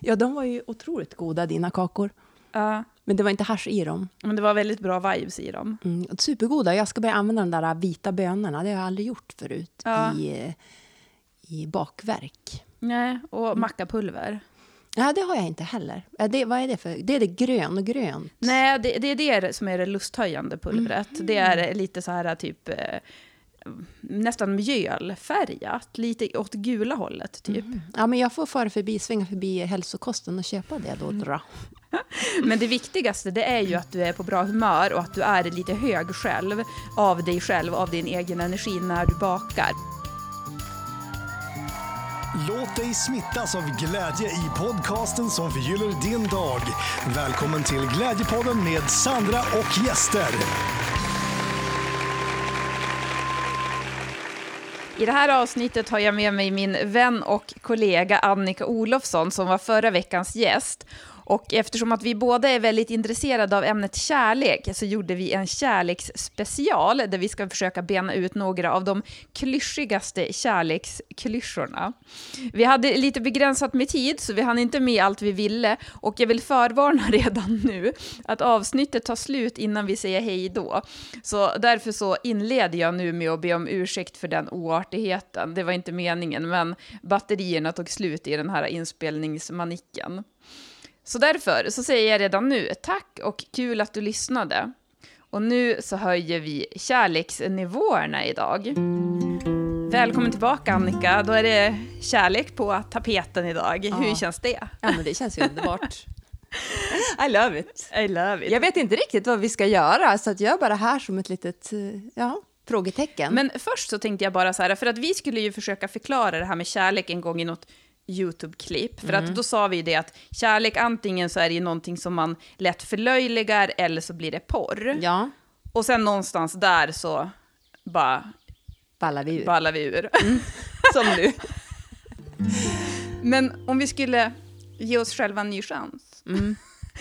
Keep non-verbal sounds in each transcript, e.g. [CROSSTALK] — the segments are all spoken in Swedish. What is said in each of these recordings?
Ja, de var ju otroligt goda, dina kakor. Ja, Men det var inte hasch i dem. men det var väldigt bra vibes i dem. Mm, supergoda. Jag ska börja använda de där vita bönorna. Det har jag aldrig gjort förut Ja. i, eh, i bakverk. Nej, och mackapulver. Ja, det har jag inte heller. Det, vad är det för? Det är det grön och grönt. Nej, det, det är det som är det lusthöjande pulvret. Det är lite så här typ eh, nästan mjölfärgat, lite åt gula hållet typ. Ja, men jag får fara förbi, svänga förbi hälsokosten och köpa det då. Dra. [LAUGHS] Men det viktigaste det är ju att du är på bra humör och att du är lite hög själv av dig själv, av din egen energi när du bakar. Låt dig smittas av glädje i podcasten som förgyller din dag. Välkommen till Glädjepodden med Sandra och gäster. I det här avsnittet har jag med mig min vän och kollega Annika Olofsson som var förra veckans gäst. Och eftersom att vi båda är väldigt intresserade av ämnet kärlek så gjorde vi en kärleksspecial där vi ska försöka bena ut några av de klyschigaste kärleksklyschorna. Vi hade lite begränsat med tid så vi hann inte med allt vi ville och jag vill förvarna [LAUGHS] redan nu att avsnittet tar slut innan vi säger hej då. Så därför så inleder jag nu med att be om ursäkt för den oartigheten. Det var inte meningen men batterierna tog slut i den här inspelningsmanicken. Så därför så säger jag redan nu tack och kul att du lyssnade. Och nu så höjer vi kärleksnivåerna idag. Välkommen tillbaka Annika, då är det kärlek på tapeten idag. Hur känns det? Ja, men det känns ju underbart. [LAUGHS] I love it. I love it. Jag vet inte riktigt vad vi ska göra, så att jag är bara här som ett litet eh, ja, frågetecken. Men först så tänkte jag bara så här, för att vi skulle ju försöka förklara det här med kärlek en gång i något YouTube-klipp. För att då sa vi det att kärlek antingen så är det ju någonting som man lätt förlöjligar eller så blir det porr. ja, Och sen någonstans där så bara ballar vi ur. ballar vi ur. [LAUGHS] Som nu. Men om vi skulle ge oss själva en ny chans.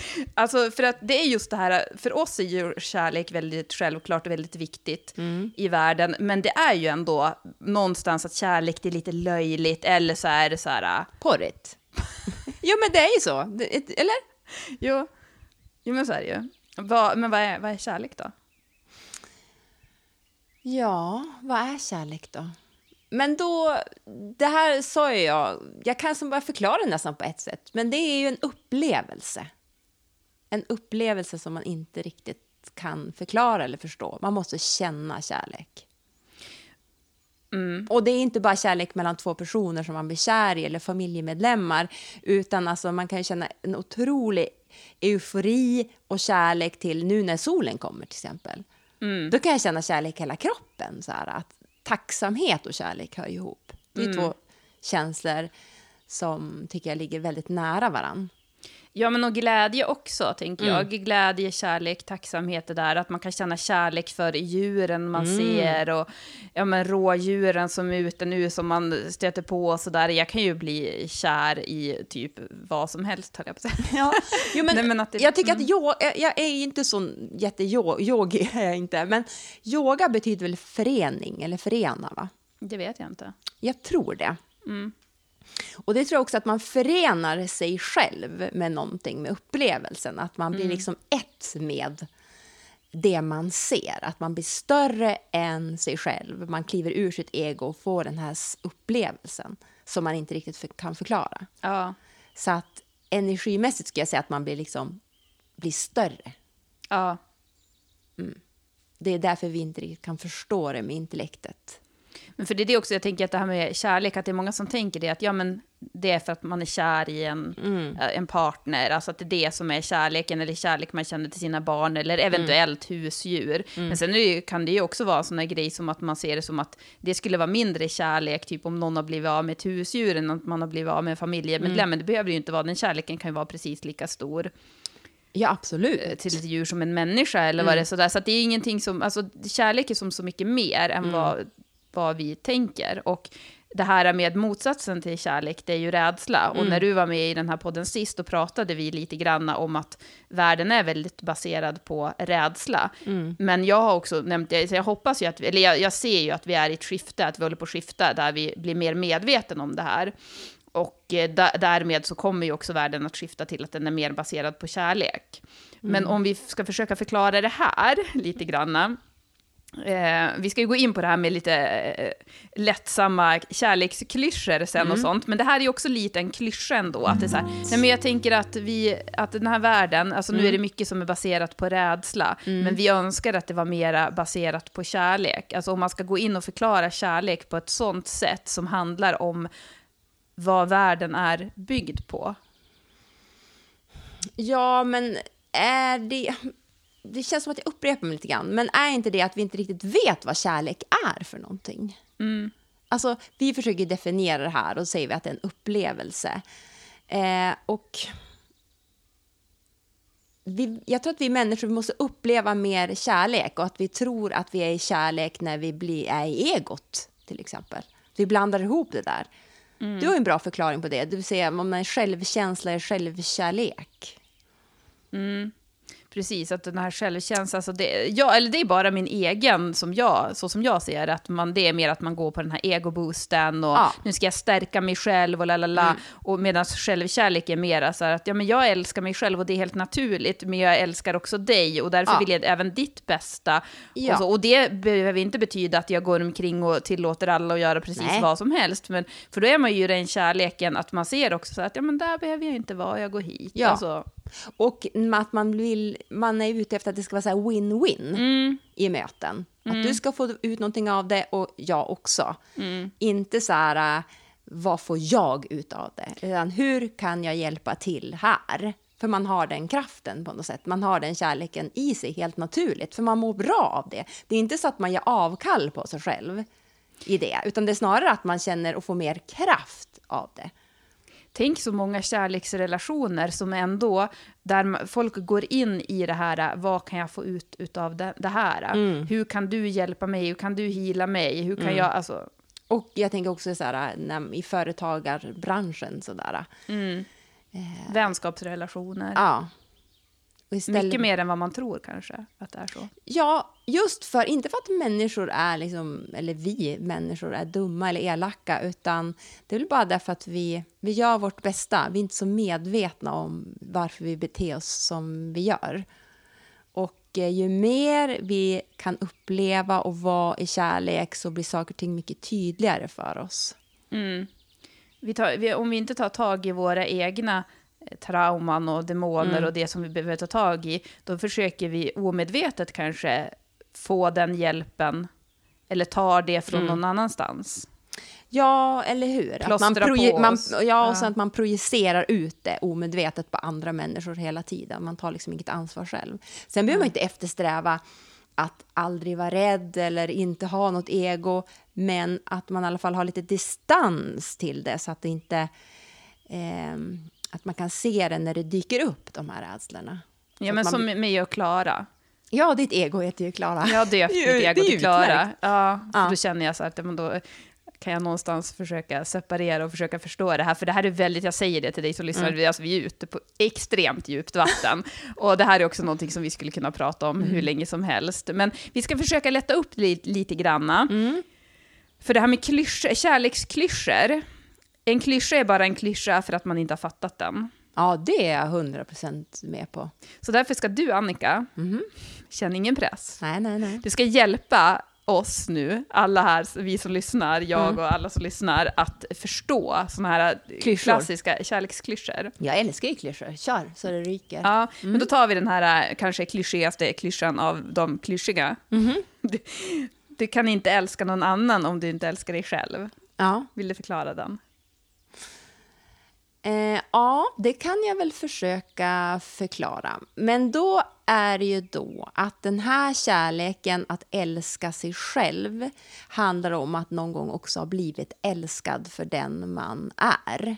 [LAUGHS] Alltså för att det är just det här, för oss är ju kärlek väldigt självklart och väldigt viktigt i världen, men det är ju ändå någonstans att kärlek det är lite löjligt, eller så är det så här, Porrigt. jo, men det är ju så. Det, eller? jo, jo men så är det ju. Vad, men vad är, vad är kärlek då? Ja, vad är kärlek då? Men då, det här sa jag, jag kan som bara förklara det nästan på ett sätt, men det är ju en upplevelse. En upplevelse som man inte riktigt kan förklara eller förstå. Man måste känna kärlek. Och det är inte bara kärlek mellan två personer som man blir kär i eller familjemedlemmar, utan alltså man kan känna en otrolig eufori och kärlek till nu när solen kommer till exempel. Då kan jag känna kärlek i hela kroppen. Så här, att tacksamhet och kärlek hör ihop. Det är två känslor som tycker jag ligger väldigt nära varann. Ja, men och glädje också, tänker jag. Glädje, kärlek, tacksamhet, det där att man kan känna kärlek för djuren man ser och ja, men rådjuren som är ute nu som man stöter på och sådär. Jag kan ju bli kär i typ vad som helst, höll jag på att säga. Ja, jo, men, [LAUGHS] Nej, men att det- jag tycker att jag, jag är inte så jätteyogi, [LAUGHS] är jag inte. Men yoga betyder väl förening eller förena, va? Det vet jag inte. Jag tror det. Och det tror jag också att man förenar sig själv med någonting, med upplevelsen. Att man blir liksom ett med det man ser. Att man blir större än sig själv. Man kliver ur sitt ego och får den här upplevelsen som man inte riktigt kan förklara. Ja. Så att energimässigt skulle jag säga att man blir liksom blir större. Ja. Det är därför vi inte riktigt kan förstå det med intellektet. Men för det är det också, jag tänker att det här med kärlek, att det är många som tänker det, att ja men det är för att man är kär i en, eh, en partner, alltså att det är det som är kärleken, eller kärlek man känner till sina barn, eller eventuellt husdjur. Men sen det, kan det ju också vara en sån här grej som att man ser det som att det skulle vara mindre kärlek, typ om någon har blivit av med ett husdjur, än att man har blivit av med en familjemedlem, men det behöver ju inte vara, den kärleken kan ju vara precis lika stor Ja, eh, absolut. till ett djur som en människa eller vad det är sådär. Så att det är ingenting som, alltså kärlek är som så mycket mer än vad, vad vi tänker. Och det här med motsatsen till kärlek, det är ju rädsla. Och när du var med i den här podden sist, då pratade vi lite grann om att världen är väldigt baserad på rädsla. Men jag har också nämnt det, så jag hoppas ju att, eller jag, jag ser ju att vi är i ett skifte, att vi håller på att skifta, där vi blir mer medvetna om det här. och eh, därmed så kommer ju också världen att skifta till att den är mer baserad på kärlek. Men om vi ska försöka förklara det här [LAUGHS] lite granna, Eh, vi ska ju gå in på det här med lite eh, lättsamma kärleksklyschor sen och sånt, men det här är ju också lite en klyscha ändå. Att det är så här, nej men jag tänker att, vi, att den här världen, alltså nu är det mycket som är baserat på rädsla, men vi önskar att det var mera baserat på kärlek. Alltså om man ska gå in och förklara kärlek på ett sånt sätt som handlar om vad världen är byggd på. Ja, men är det... Det känns som att jag upprepar mig lite grann, men är inte det att vi inte riktigt vet vad kärlek är för någonting? Alltså, vi försöker definiera det här och säger vi att det är en upplevelse. Eh, och vi, jag tror att vi människor måste uppleva mer kärlek och att vi tror att vi är i kärlek när vi blir, är i egot, till exempel. Vi blandar ihop det där. Du har en bra förklaring på det, vill säga om man är självkänsla är självkärlek. Precis, att den här självkänslan, alltså det, ja, eller det är bara min egen, som jag, så som jag ser att man, det är mer att man går på den här egoboosten och Ja. nu ska jag stärka mig själv och lalala, och medan självkärlek är mer så här att ja, men jag älskar mig själv och det är helt naturligt, men jag älskar också dig och därför Ja. vill jag även ditt bästa. Ja. Och, så, och det behöver inte betyda att jag går omkring och tillåter alla att göra precis Nej. vad som helst, men för då är man ju den kärleken att man ser också så att ja, men där behöver jag inte vara, jag går hit. Ja. Alltså, Och att man, vill, man är ute efter att det ska vara win-win i möten. Att du ska få ut någonting av det och jag också. Inte så här, äh, vad får jag ut av det? Utan hur kan jag hjälpa till här? För man har den kraften på något sätt. Man har den kärleken i sig helt naturligt. För man mår bra av det. Det är inte så att man gör avkall på sig själv i det. Utan det är snarare att man känner och får mer kraft av det. Tänk så många kärleksrelationer som ändå, där folk går in i det här, vad kan jag få ut av det, här? Hur kan du hjälpa mig? Hur kan du hila mig? Hur kan jag, alltså, Och jag tänker också så här, när, i företagarbranschen sådär. vänskapsrelationer. Ja. Istället, Mycket mer än vad man tror kanske, att det är så. Ja, just för, inte för att människor är liksom, eller vi människor är dumma eller elaka, utan det är väl bara därför att vi, vi gör vårt bästa. Vi är inte så medvetna om varför vi beter oss som vi gör. Och eh, ju mer vi kan uppleva och vara i kärlek så blir saker och ting mycket tydligare för oss. Vi tar, vi, om vi inte tar tag i våra egna trauman och demoner och det som vi behöver ta tag i, då försöker vi omedvetet kanske få den hjälpen, eller tar det från någon annanstans. Ja, eller hur? Att man Plåstra proje- på man, oss. ja, och Ja. så att man projicerar ut det omedvetet på andra människor hela tiden. Man tar liksom inget ansvar själv. Sen behöver man inte eftersträva att aldrig vara rädd eller inte ha något ego, men att man i alla fall har lite distans till det så att det inte... ehm, att man kan se det när det dyker upp, de här rädslorna. Ja, men man som mig och Klara. Ja, ditt ego heter ju Klara. Jag har döpt mitt ego till Klara. Ja, Ja. Då känner jag så att men då kan jag någonstans försöka separera och försöka förstå det här. För det här är väldigt, jag säger det till dig som lyssnar, vi- alltså, vi är ute på extremt djupt vatten. [LAUGHS] och det här är också någonting som vi skulle kunna prata om hur länge som helst. Men vi ska försöka lätta upp lite, lite granna. För det här med klysch, kärleksklyschor, en klyscha är bara en klyscha för att man inte har fattat den. Ja, det är jag 100% med på. Så därför ska du, Annika, känna ingen press. Nej, nej, nej. Du ska hjälpa oss nu, alla här, vi som lyssnar, jag och alla som lyssnar, att förstå såna här Klyschor. klassiska kärleksklyschor. Jag älskar ju klyschor. Kör så det ryker. Ja, men då tar vi den här eh, kanske klyschigaste klyschan av de klyschiga. [LAUGHS] Du, du kan inte älska någon annan om du inte älskar dig själv. Ja. Vill du förklara den? Eh, ja, det kan jag väl försöka förklara. Men då är det ju då att den här kärleken att älska sig själv handlar om att någon gång också ha blivit älskad för den man är.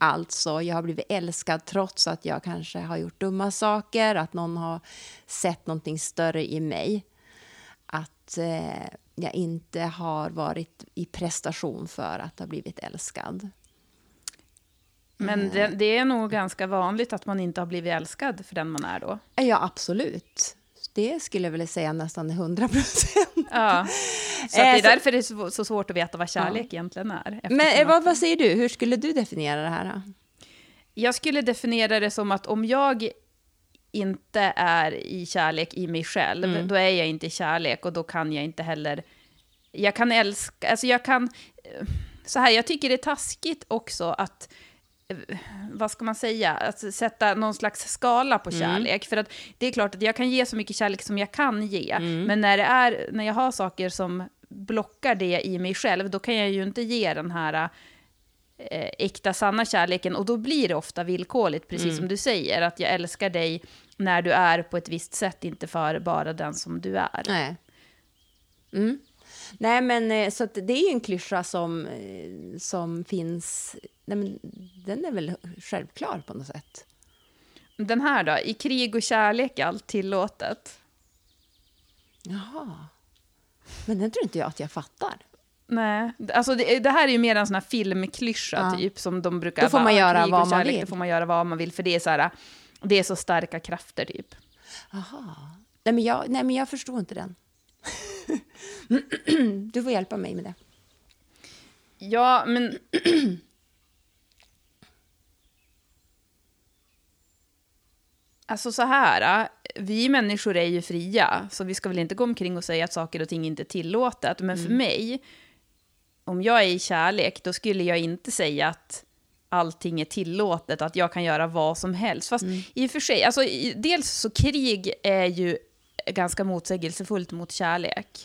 Alltså, jag har blivit älskad trots att jag kanske har gjort dumma saker, att någon har sett någonting större i mig. Att eh, jag inte har varit i prestation för att ha blivit älskad. Men det, det är nog ganska vanligt att man inte har blivit älskad för den man är då. Ja, absolut. det skulle jag vilja säga nästan 100 procent. Ja. Så det Eh, är därför det är så, svårt att veta vad kärlek egentligen är. Men eh, vad, vad säger du? Hur skulle du definiera det här? Då? Jag skulle definiera det som att om jag inte är i kärlek i mig själv, Mm. då är jag inte i kärlek och då kan jag inte heller... Jag kan älska... Alltså jag kan... eh, Så här, jag tycker det är taskigt också att... eh, Vad ska man säga? Att sätta någon slags skala på kärlek. För att det är klart att jag kan ge så mycket kärlek som jag kan ge. Men när, det är, när jag har saker som blockar det i mig själv, då kan jag ju inte ge den här eh, äkta, sanna kärleken. Och då blir det ofta villkorligt, precis som du säger. Att jag älskar dig när du är på ett visst sätt, inte för bara den som du är. Nej. Mm. Nej, men eh, så det är ju en klyscha som, eh, som finns... Nej, men den är väl självklar på något sätt. Den här då, i krig och kärlek är allt tillåtet. Jaha. Men den tror inte jag att jag fattar. Nej, alltså det, det här är ju mer en sån här filmklyscha Ja. typ som de brukar Då får man göra vad man vill. Då får man göra vad man vill, för det är så här, det är så starka krafter typ. Jaha. Nej, men jag, nej, men jag förstår inte den. Du får hjälpa mig med det. Ja, men... Alltså så här, äh, vi människor är ju fria, så vi ska väl inte gå omkring och säga att saker och ting inte är tillåtet. Men för mig, om jag är i kärlek, då skulle jag inte säga att allting är tillåtet, att jag kan göra vad som helst. Fast i och för sig, alltså, dels så krig är ju ganska motsägelsefullt mot kärlek.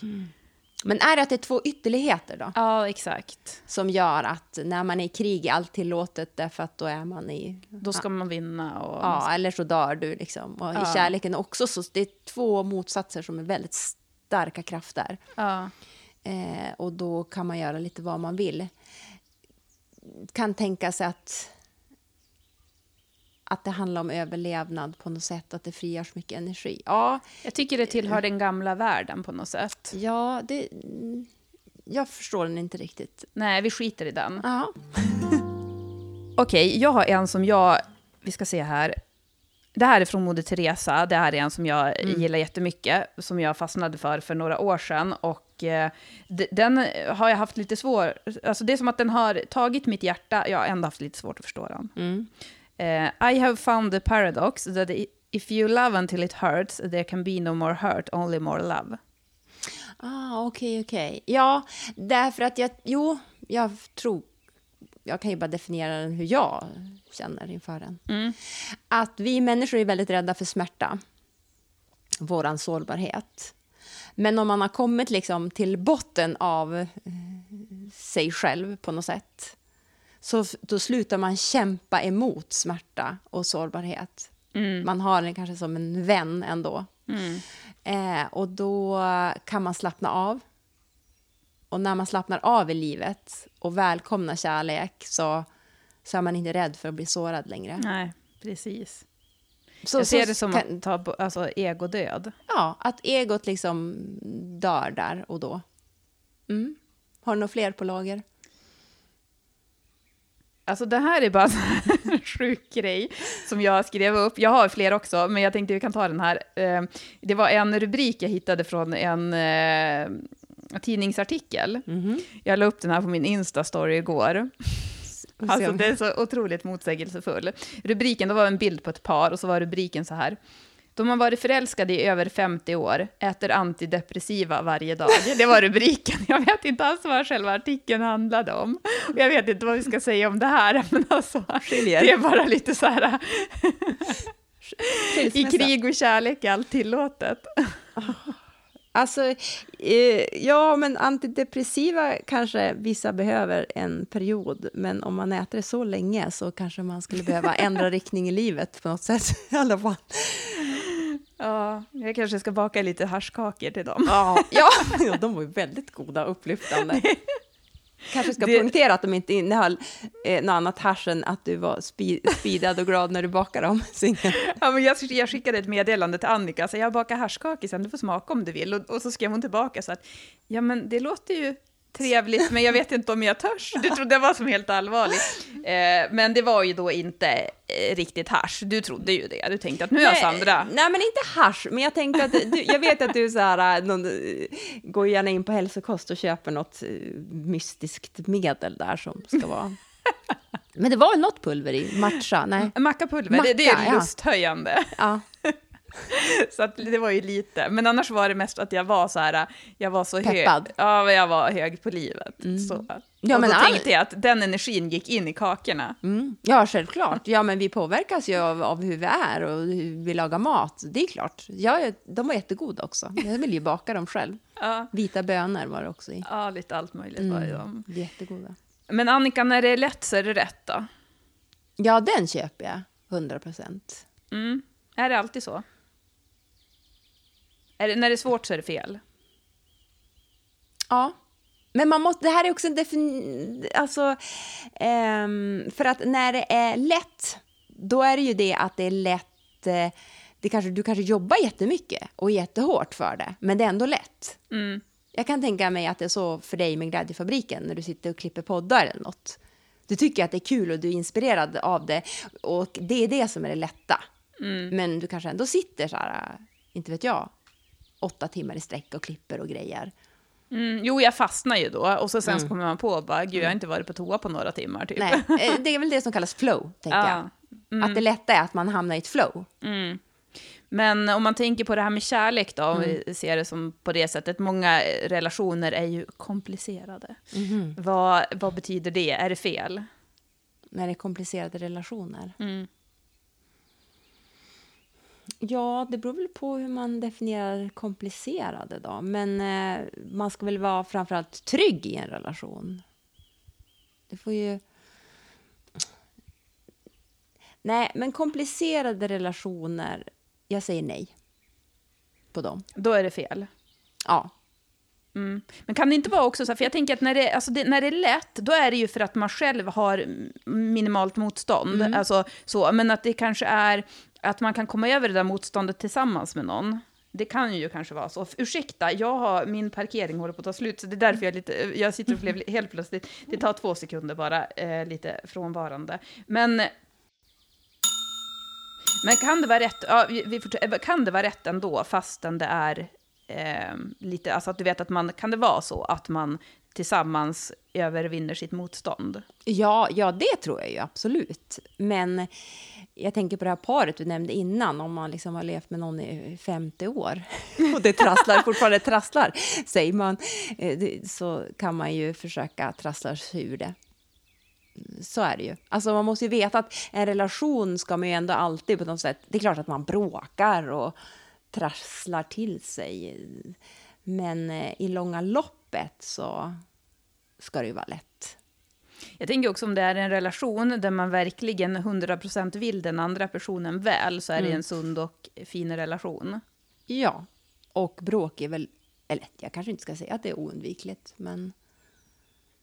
Men är det att det är två ytterligheter då? Ja, exakt. Som gör att när man är i krig är allt tillåtet därför att då är man i... Då ska man vinna. Och Ja, eller så dör du liksom. Och Ja. i kärleken också, så det är två motsatser som är väldigt starka krafter. ja. Eh, och då kan man göra lite vad man vill. Kan tänka sig att, att det handlar om överlevnad på något sätt, att det frigörs mycket energi. Ja, Jag tycker det tillhör den gamla världen på något sätt. ja det, jag förstår den inte riktigt. Nej, vi skiter i den. Ja. [LAUGHS] Okej, jag har en som jag... Vi ska se här. Det här är från Moder Teresa. Det här är en som jag gillar jättemycket, som jag fastnade för för några år sedan. Och eh, den har jag haft lite svår... Alltså det är som att den har tagit mitt hjärta. Jag har ändå haft lite svårt att förstå den. Mm. Eh, I have found the paradox that if you love until it hurts, there can be no more hurt, only more love. Ah, okej, okej. Ja, därför att jag... Jo, jag tror... Jag kan ju bara definiera den hur jag känner inför den. Mm. Att vi människor är väldigt rädda för smärta. Våran sårbarhet. Men om man har kommit liksom till botten av eh, sig själv på något sätt så då slutar man kämpa emot smärta och sårbarhet. Man har den kanske som en vän ändå. Eh, och då kan man slappna av. Och när man slappnar av i livet och välkomnar kärlek så, så är man inte rädd för att bli sårad längre. Nej, precis. Så, jag ser så det som kan, att ta alltså, egodöd. Ja, att egot liksom dör där och då. Mm. Har du några fler på lager? Alltså det här är bara en [LAUGHS] sjuk grej som jag skrev upp. Jag har fler också, men jag tänkte vi kan ta den här. Eh, Det var en rubrik jag hittade från en eh, tidningsartikel. Jag la upp den här på min Insta-story igår. Alltså det är så otroligt motsägelsefull. Rubriken, då var en bild på ett par och så var rubriken så här. De har varit förälskade i över 50 år, äter antidepressiva varje dag. Det var rubriken. Jag vet inte alls vad själva artikeln handlade om. Jag vet inte vad vi ska säga om det här, men alltså, Skiljer. det är bara lite så här, i krig och kärlek är allt tillåtet. Alltså, eh, ja, men antidepressiva kanske vissa behöver en period, men om man äter det så länge så kanske man skulle behöva ändra [LAUGHS] riktning i livet på något sätt i alla fall. Ja, jag kanske ska baka lite haschkakor till dem. Ja, [LAUGHS] ja, de var ju väldigt goda och upplyftande. Kanske ska Det- poängtera att de inte innehöll eh, något annat hasch än att du var speedad och glad när du bakade dem. Ja, men jag, jag skickade ett meddelande till Annika, så jag bakar haschkakor sen, du får smaka om du vill. Och, och så skrev hon tillbaka så att, ja men det låter ju trevligt, men jag vet inte om jag törs. Du trodde jag var som helt allvarlig. Eh, men det var ju då inte eh, riktigt hasch. Du trodde ju det. Du tänkte att nu är jag Sandra. Nej, men inte hasch, men jag tänkte att du, jag vet att du så här, någon, eh, går gärna in på hälsokost och köper något eh, mystiskt medel där som ska vara... [LAUGHS] Men det var något pulver i? Matcha? Nej. Mackapulver, det, det är Macka, ja. lusthöjande. Ja. [LAUGHS] [LAUGHS] Så att det var ju lite. Men annars var det mest att jag var så här, jag var så Peppad. hög. Ja, jag var hög på livet. Så. Ja, och men då all- tänkte jag att den energin gick in i kakorna. Mm. Ja, självklart. Ja, men vi påverkas ju av, av hur vi är och hur vi lagar mat. Det är klart. Ja, de var jättegoda också. Jag vill ju baka dem själv. [LAUGHS] Ja, Vita bönor var det också i. ja lite allt möjligt var det de. Jättegoda. Men Annika, när det är lätt så är det rätt då? Ja, den köper jag. 100 procent. Mm. Är det alltid så? Är det, när det är svårt så är det fel? Ja. Men man måste, det här är också en definition, alltså, ehm, för att när det är lätt, då är det ju det att det är lätt, eh, det kanske, du kanske jobbar jättemycket och jättehårt för det, men det är ändå lätt. Mm. Jag kan tänka mig att det är så för dig med Glädjefabriken när du sitter och klipper poddar eller något. Du tycker att det är kul och du är inspirerad av det och det är det som är det lätta. Men du kanske ändå sitter så här, inte vet jag, åtta timmar i sträck och klipper och grejer. Mm, jo, jag fastnar ju då och så sen så kommer man på bara, gud, jag har inte varit på toa på några timmar typ. Nej, eh, det är väl det som kallas flow, tänker Ja. jag. Att det lätta är att man hamnar i ett flow. Men om man tänker på det här med kärlek då, om Mm. vi ser det som på det sättet, många relationer är ju komplicerade. Mhm. Vad, vad betyder det? Är det fel? När det är komplicerade relationer. Ja, det beror väl på hur man definierar komplicerade då. Men eh, man ska väl vara framförallt trygg i en relation. Det får ju... Nej, men komplicerade relationer, jag säger nej på dem. Då är det fel. Ja, Mm. Men kan det inte vara också så här, för jag tänker att när det, alltså det, när det är lätt, då är det ju för att man själv har minimalt motstånd. Mm. Alltså, så, men att det kanske är att man kan komma över det där motståndet tillsammans med någon. Det kan ju kanske vara så. Ursäkta, jag har, min parkering håller på att ta slut, så det är därför jag, lite, jag sitter och blev helt plötsligt, det tar två sekunder bara, eh, lite frånvarande. Men, men kan det vara rätt, ja, vi, eh, kan det vara rätt ändå, fastän det är eh, lite, alltså att du vet att man, kan det vara så att man tillsammans övervinner sitt motstånd? Ja, ja, det tror jag ju absolut. Men jag tänker på det här paret du nämnde innan, om man liksom har levt med någon i 50 år [LAUGHS] och det trasslar, fortfarande trasslar, säger man, eh, så kan man ju försöka trassla sig ur det. Så är det ju. Alltså man måste ju veta att en relation ska man ju ändå alltid på något sätt, det är klart att man bråkar och trasslar till sig, men eh, i långa loppet så ska det ju vara lätt. Jag tänker också om det är en relation där man verkligen 100% vill den andra personen väl, så är det en sund och fin relation. Ja, och bråk är väl, eller jag kanske inte ska säga att det är oundvikligt, men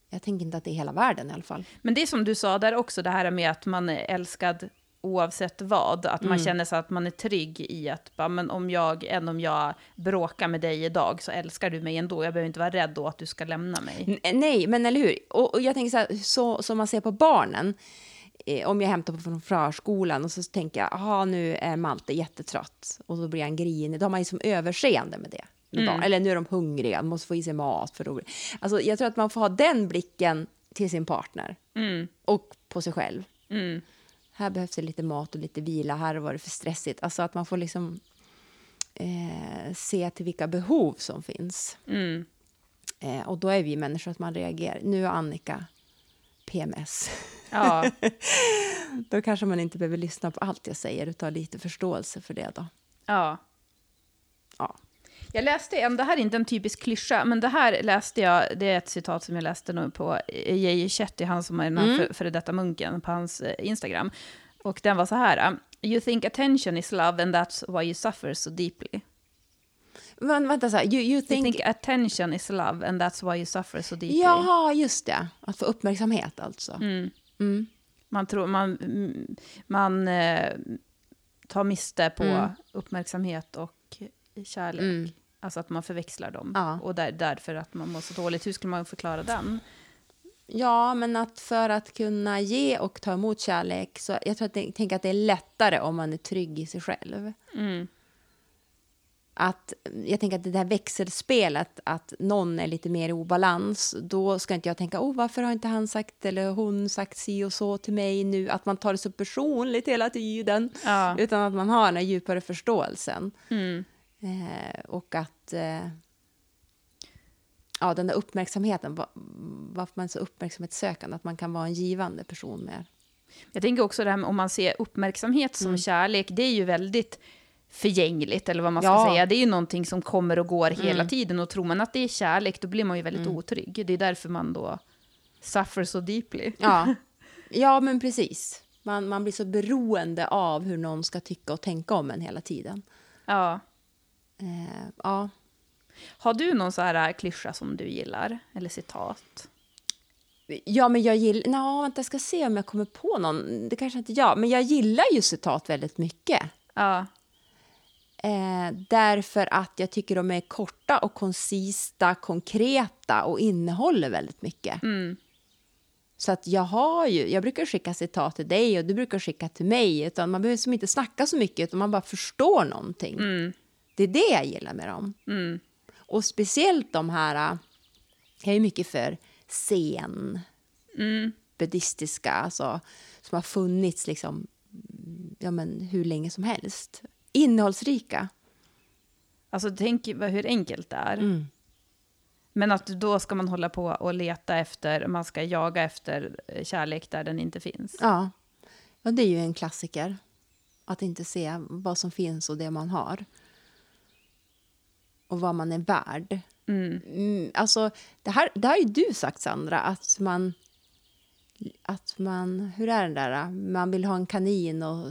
jag tänker inte att det är hela världen i alla fall. Men det som du sa där också, det här med att man är älskad oavsett vad, att man känner sig att man är trygg i att bara, men om jag, än om jag bråkar med dig idag så älskar du mig ändå, jag behöver inte vara rädd då att du ska lämna mig. N- Nej, men eller hur? Och, och jag tänker så här, så som man ser på barnen, eh, om jag hämtar på från förskolan och så tänker jag, aha, nu är Malte jättetrött och så blir han grinig, då har man ju som överseende med det. Med barn. Eller nu är de hungriga, de måste få i sig mat. För roligt. Alltså, jag tror att man får ha den blicken till sin partner och på sig själv. Här behövs det lite mat och lite vila, här var det för stressigt. Alltså att man får liksom eh, se till vilka behov som finns. Eh, och då är vi människor att man reagerar. Nu har Annika PMS. Ja, [LAUGHS] då kanske man inte behöver lyssna på allt jag säger utan lite förståelse för det då. Ja. Jag läste en, det här är inte en typisk klyscha, men det här läste jag, det är ett citat som jag läste nu på J.J. Shetty, han som är den här för, före detta munken, på hans eh, Instagram. Och den var så här, You think attention is love and that's why you suffer so deeply. Men vänta, så här, you, you You think... think attention is love and that's why you suffer so deeply. Jaha, just det. Att få uppmärksamhet alltså. Mm. Man, tror, man, mm, man eh, tar miste på Mm. uppmärksamhet och kärlek. Alltså att man förväxlar dem. Ja. Och där, därför att man mår så dåligt. Hur skulle man förklara den? Ja, men att för att kunna ge och ta emot kärlek så jag tror att jag tänker att det är lättare om man är trygg i sig själv. Mm. Att, jag tänker att det där växelspelet, att någon är lite mer i obalans, då ska inte jag tänka, oh, varför har inte han sagt eller hon sagt si och så till mig nu? Att man tar det så personligt hela tiden, Ja. utan att man har den här djupare förståelsen. Mm. Eh, och att eh, ja, den där uppmärksamheten, va- varför man är så uppmärksamhetssökande, att man kan vara en givande person mer. Jag tänker också det här med om man ser uppmärksamhet som Mm. kärlek, det är ju väldigt förgängligt, eller vad man ska Ja. säga. Det är ju någonting som kommer och går hela Mm. tiden. Och tror man att det är kärlek, då blir man ju väldigt otrygg. Det är därför man då suffer so deeply. Ja, [LAUGHS] ja men precis. Man, man blir så beroende av hur någon ska tycka och tänka om en hela tiden. Ja. Eh, ja. Har du någon så här klyscha som du gillar? Eller citat? ja, men jag gillar... Nå, vänta, jag ska se om jag kommer på någon. Det kanske inte jag, men jag gillar ju citat väldigt mycket. Ja. Eh, därför att jag tycker de är korta och koncista, konkreta och innehåller väldigt mycket. Mm. Så att jag har ju, jag brukar skicka citat till dig och du brukar skicka till mig. Utan man behöver som inte snacka så mycket utan man bara förstår någonting. Mm. Det är det jag gillar med dem. Mm. Och speciellt de här, äh, jag är mycket för zen, Mm. buddhistiska, alltså, som har funnits liksom, ja, men hur länge som helst. Innehållsrika. Alltså tänk hur enkelt det är. Mm. Men att då ska man hålla på och leta efter, man ska jaga efter eh, kärlek där den inte finns. Ja. ja, det är ju en klassiker. Att inte se vad som finns och det man har. Och vad man är värd. Mm. Mm, alltså, det, här, det har ju du sagt, Sandra, att man... Att man... Hur är den där? Man vill ha en kanin och...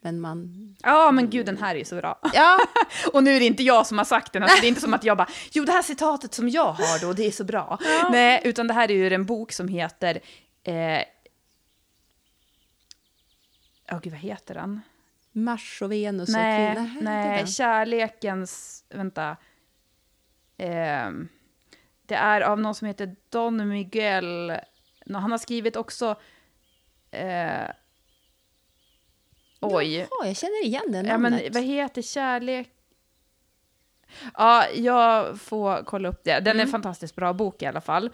Men man... Ja, men gud, den här är ju så bra. Ja, [LAUGHS] Och nu är det inte jag som har sagt den, alltså, det är inte som att jag bara, jo det här citatet som jag har då, det är så bra. Nej, utan det här är ju en bok som heter, eh, oh, gud vad heter den? Mars och Venus och Nej, kvinna. nej, kärlekens, vänta. Ehm, det är av någon som heter Don Miguel, han har skrivit också, eh, oj. Jaha, jag känner igen den Ja, men namnet. vad heter kärlek? Ja, jag får kolla upp det. Den är en Mm. fantastiskt bra bok i alla fall.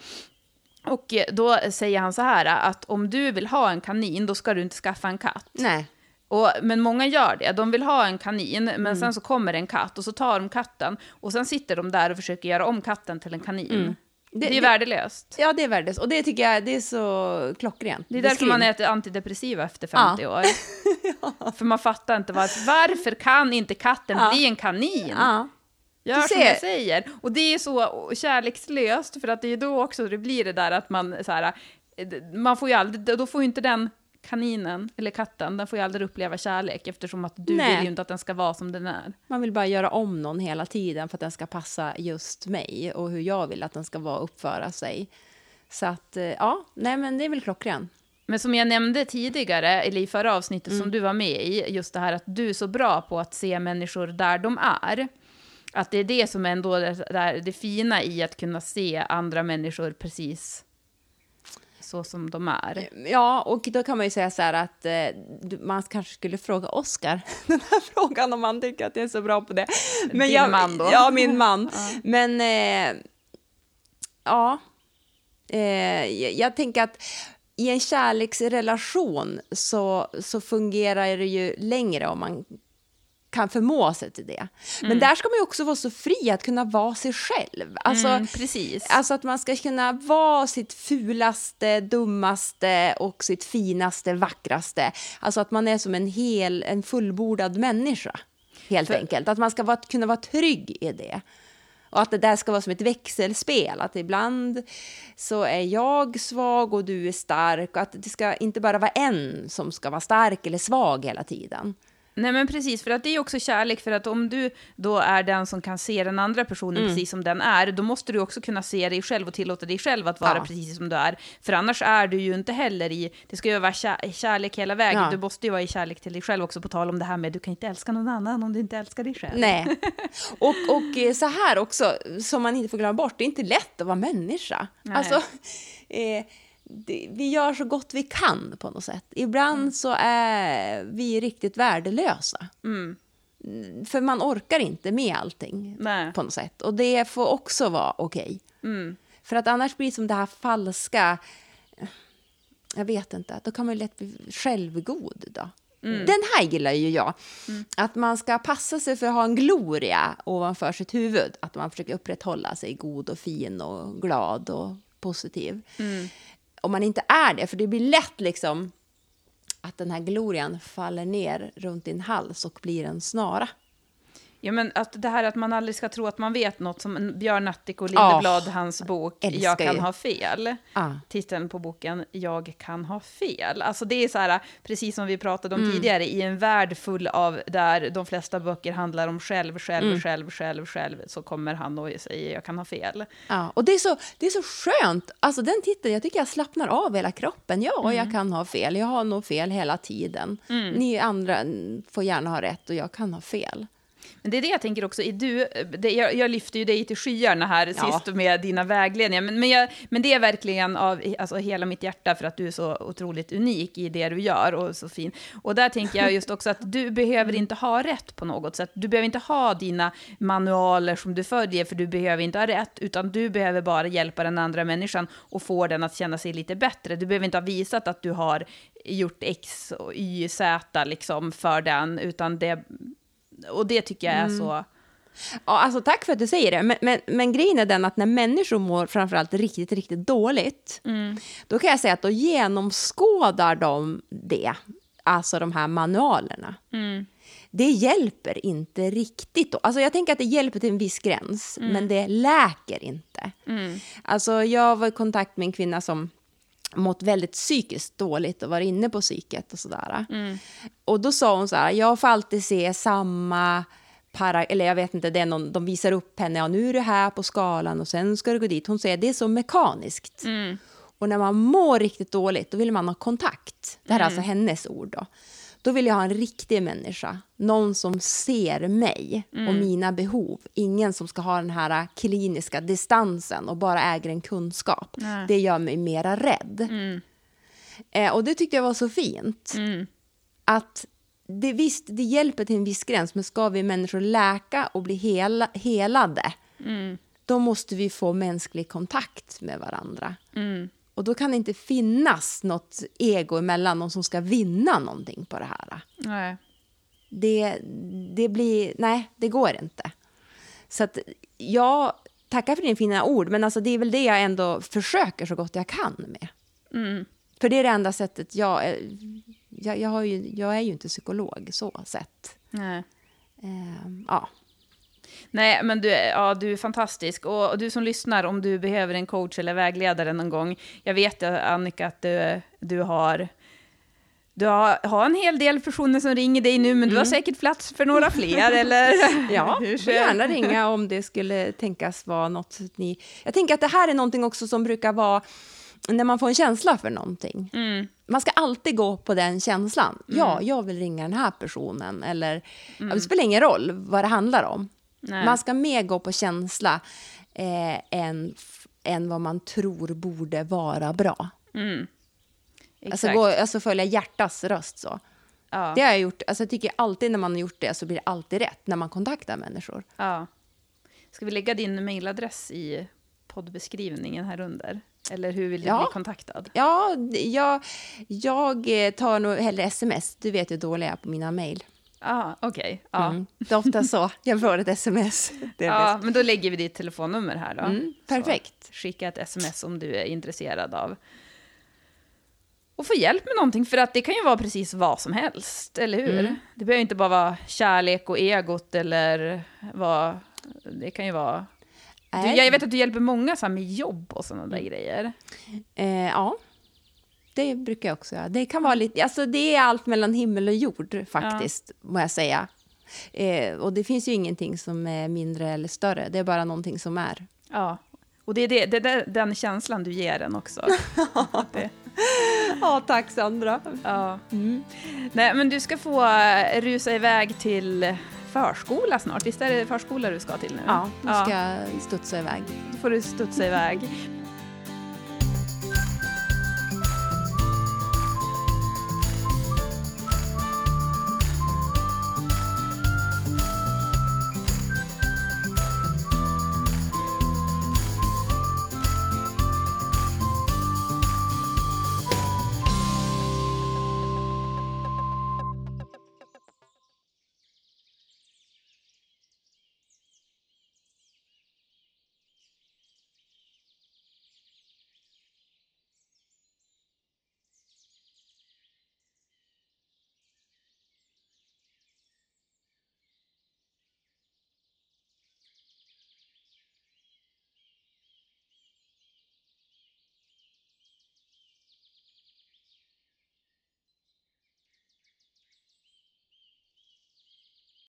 Och eh, då säger han så här att om du vill ha en kanin, då ska du inte skaffa en katt. Nej. Och, men många gör det. De vill ha en kanin, men Mm. sen så kommer en katt och så tar de katten och sen sitter de där och försöker göra om katten till en kanin. Det, är Mm. det- värdelöst. Ja, det är värdelöst. Och det tycker jag det är så klockrent. Det är därför man äter antidepressiva efter 50 år. [LAUGHS] För man fattar inte varför. Varför kan inte katten Ja. bli en kanin? Ja. Gör som jag säger. Och det är så kärlekslöst, för att det är då också det blir det där att man så här, eh, man får ju aldrig, då får ju inte den kaninen, eller katten, den får ju aldrig uppleva kärlek eftersom att du Nej. vill ju inte att den ska vara som den är. Man vill bara göra om någon hela tiden för att den ska passa just mig och hur jag vill att den ska vara och uppföra sig. Så att, eh, ja, nej men det är väl klockren. Men som jag nämnde tidigare, eller i förra avsnittet som du var med i, just det här att du är så bra på att se människor där de är. Att det är det som är ändå det, det, det fina i att kunna se andra människor precis så som de är. Ja, och då kan man ju säga så här att eh, man kanske skulle fråga Oscar [LAUGHS] den här frågan om han tycker att jag är så bra på det. Din jag, man då? Ja, min [LAUGHS] man. Men eh, ja, eh, jag, jag tänker att i en kärleksrelation så, så fungerar det ju längre om man kan förmå sig till det. Men där ska man ju också vara så fri att kunna vara sig själv. Alltså, mm, precis. Alltså att man ska kunna vara sitt fulaste, dummaste och sitt finaste, vackraste. Alltså att man är som en hel, en fullbordad människa. Helt För- enkelt. Att man ska vara, kunna vara trygg i det. Och att det där ska vara som ett växelspel. Att ibland så är jag svag och du är stark. Och att det ska inte bara vara en som ska vara stark eller svag hela tiden. Nej men precis, för att det är också kärlek, för att om du då är den som kan se den andra personen Mm. precis som den är, då måste du också kunna se dig själv och tillåta dig själv att vara Ja. precis som du är. För annars är du ju inte heller i, det ska ju vara kär, kärlek hela vägen, Ja. du måste ju vara i kärlek till dig själv också, på tal om det här med du kan inte älska någon annan om du inte älskar dig själv. Nej. [LAUGHS] Och, och eh, så här också, som man inte får glömma bort, det är inte lätt att vara människa. Nej. Alltså, [LAUGHS] eh, det, vi gör så gott vi kan på något sätt. Ibland Mm. så är vi riktigt värdelösa. Mm, För man orkar inte med allting Nej. på något sätt. Och det får också vara okej. Mm. För att annars blir det som det här falska... Jag vet inte, då kan man ju lätt bli självgod. Då. Mm. Den här gillar ju jag. Att man ska passa sig för att ha en gloria ovanför sitt huvud. Att man försöker upprätthålla sig god och fin och glad och positiv. Mm. Om man inte är det, för det blir lätt liksom att den här glorian faller ner runt din hals och blir en snara. Ja, men att det här att man aldrig ska tro att man vet något, som Björn Natthik och Lindeblad, Ja, hans bok Jag kan ju. ha fel. Ja. Titeln på boken Jag kan ha fel. Alltså det är så här, precis som vi pratade Mm. om tidigare, i en värld full av där de flesta böcker handlar om själv, själv, Mm. själv, själv, själv, så kommer han och säger jag kan ha fel. Ja, och det är, så, det är så skönt. Alltså den titeln, jag tycker jag slappnar av hela kroppen. Ja, jag kan ha fel. Jag har nog fel hela tiden. Ni andra mm, får gärna ha rätt och jag kan ha fel. Men det är det jag tänker också, i du, det, jag, jag lyfter ju dig till skyarna här Ja. sist med dina vägledningar, men, men, jag, men det är verkligen av alltså, hela mitt hjärta för att du är så otroligt unik i det du gör och så fin. Och där tänker jag just också att du behöver inte ha rätt på något sätt. Du behöver inte ha dina manualer som du följer, för du behöver inte ha rätt, utan du behöver bara hjälpa den andra människan och få den att känna sig lite bättre. Du behöver inte ha visat att du har gjort X och Y, Z liksom för den, utan det och det tycker jag är så... Ja, alltså tack för att du säger det. Men, men, men grejen är den att när människor mår framförallt riktigt, riktigt dåligt, då kan jag säga att då genomskådar de det, alltså de här manualerna. Det hjälper inte riktigt. Då. Alltså jag tänker att det hjälper till en viss gräns, men det läker inte. Alltså jag var i kontakt med en kvinna som mått väldigt psykiskt dåligt och var inne på psyket och sådär. Och då sa hon så här, jag får alltid se samma para, eller jag vet inte, det är någon, de visar upp henne, ja nu är du här på skalan och sen ska du gå dit. Hon säger, det är så mekaniskt. Och när man mår riktigt dåligt, då vill man ha kontakt. Det här är alltså hennes ord då. Då vill jag ha en riktig människa, någon som ser mig och mina behov. Ingen som ska ha den här kliniska distansen och bara äger en kunskap. Nej. Det gör mig mera rädd. Eh, och det tyckte jag var så fint. Att det, visst, det hjälper till en viss gräns, men ska vi människor läka och bli hela, helade, då måste vi få mänsklig kontakt med varandra. Och då kan det inte finnas något ego emellan, någon som ska vinna någonting på det här. Nej. Det, det blir, nej, det går inte. Så att jag tackar för din fina ord, men alltså det är väl det jag ändå försöker så gott jag kan med. För det är det enda sättet jag... är- Jag, jag, ju, jag är ju inte psykolog så sett. Nej. Ehm, ja. Nej, men du, är- ja, du är fantastisk. Och, och du som lyssnar, om du behöver en coach eller vägledare någon gång. Jag vet, Annika, att du, du har... Du har, har en hel del personer som ringer dig nu, men du har säkert plats för några fler, [LAUGHS] eller? Ja, [LAUGHS] du ser- får gärna ringa om det skulle tänkas vara något ni... Jag tänker att det här är någonting också som brukar vara när man får en känsla för någonting. Mm. Man ska alltid gå på den känslan. Ja, jag vill ringa den här personen. Eller, ja, det spelar ingen roll vad det handlar om. Mm. Nej. Man ska mer gå på känsla eh, än, än vad man tror borde vara bra. Alltså, Exakt. gå, alltså följa hjärtas röst så. ja. Det har jag gjort. Alltså, jag tycker alltid när man har gjort det så blir det alltid rätt när man kontaktar människor. ja. Ska vi lägga din mailadress i poddbeskrivningen här under? Eller hur vill du Ja. bli kontaktad? Ja, jag, jag eh, tar nog hellre sms. Du vet hur dålig jag är på mina mejl. Ja, okej. Ja. Mm. Det är ofta så. Jag får ett sms. Det är bäst. men då lägger vi ditt telefonnummer här då. Mm, perfekt. Så, skicka ett sms om du är intresserad av och få hjälp med någonting, för att det kan ju vara precis vad som helst, eller hur? Mm. Det behöver inte bara vara kärlek och egot eller vad... Det kan ju vara... Du, jag vet att du hjälper många så med jobb och sådana där grejer. Eh, ja. Det brukar jag också göra. Det kan vara lite, alltså det är allt mellan himmel och jord faktiskt, ja. må jag säga. Eh, och det finns ju ingenting som är mindre eller större, det är bara någonting som är. Ja, och det är, det, det är den känslan du ger den också. [LAUGHS] Ja, tack Sandra. Ja. Mm. Nej, men du ska få eh, rusa iväg till förskola snart. Visst är det förskola du ska till nu? Ja, nu ska jag studsa iväg. Då får du studsa iväg.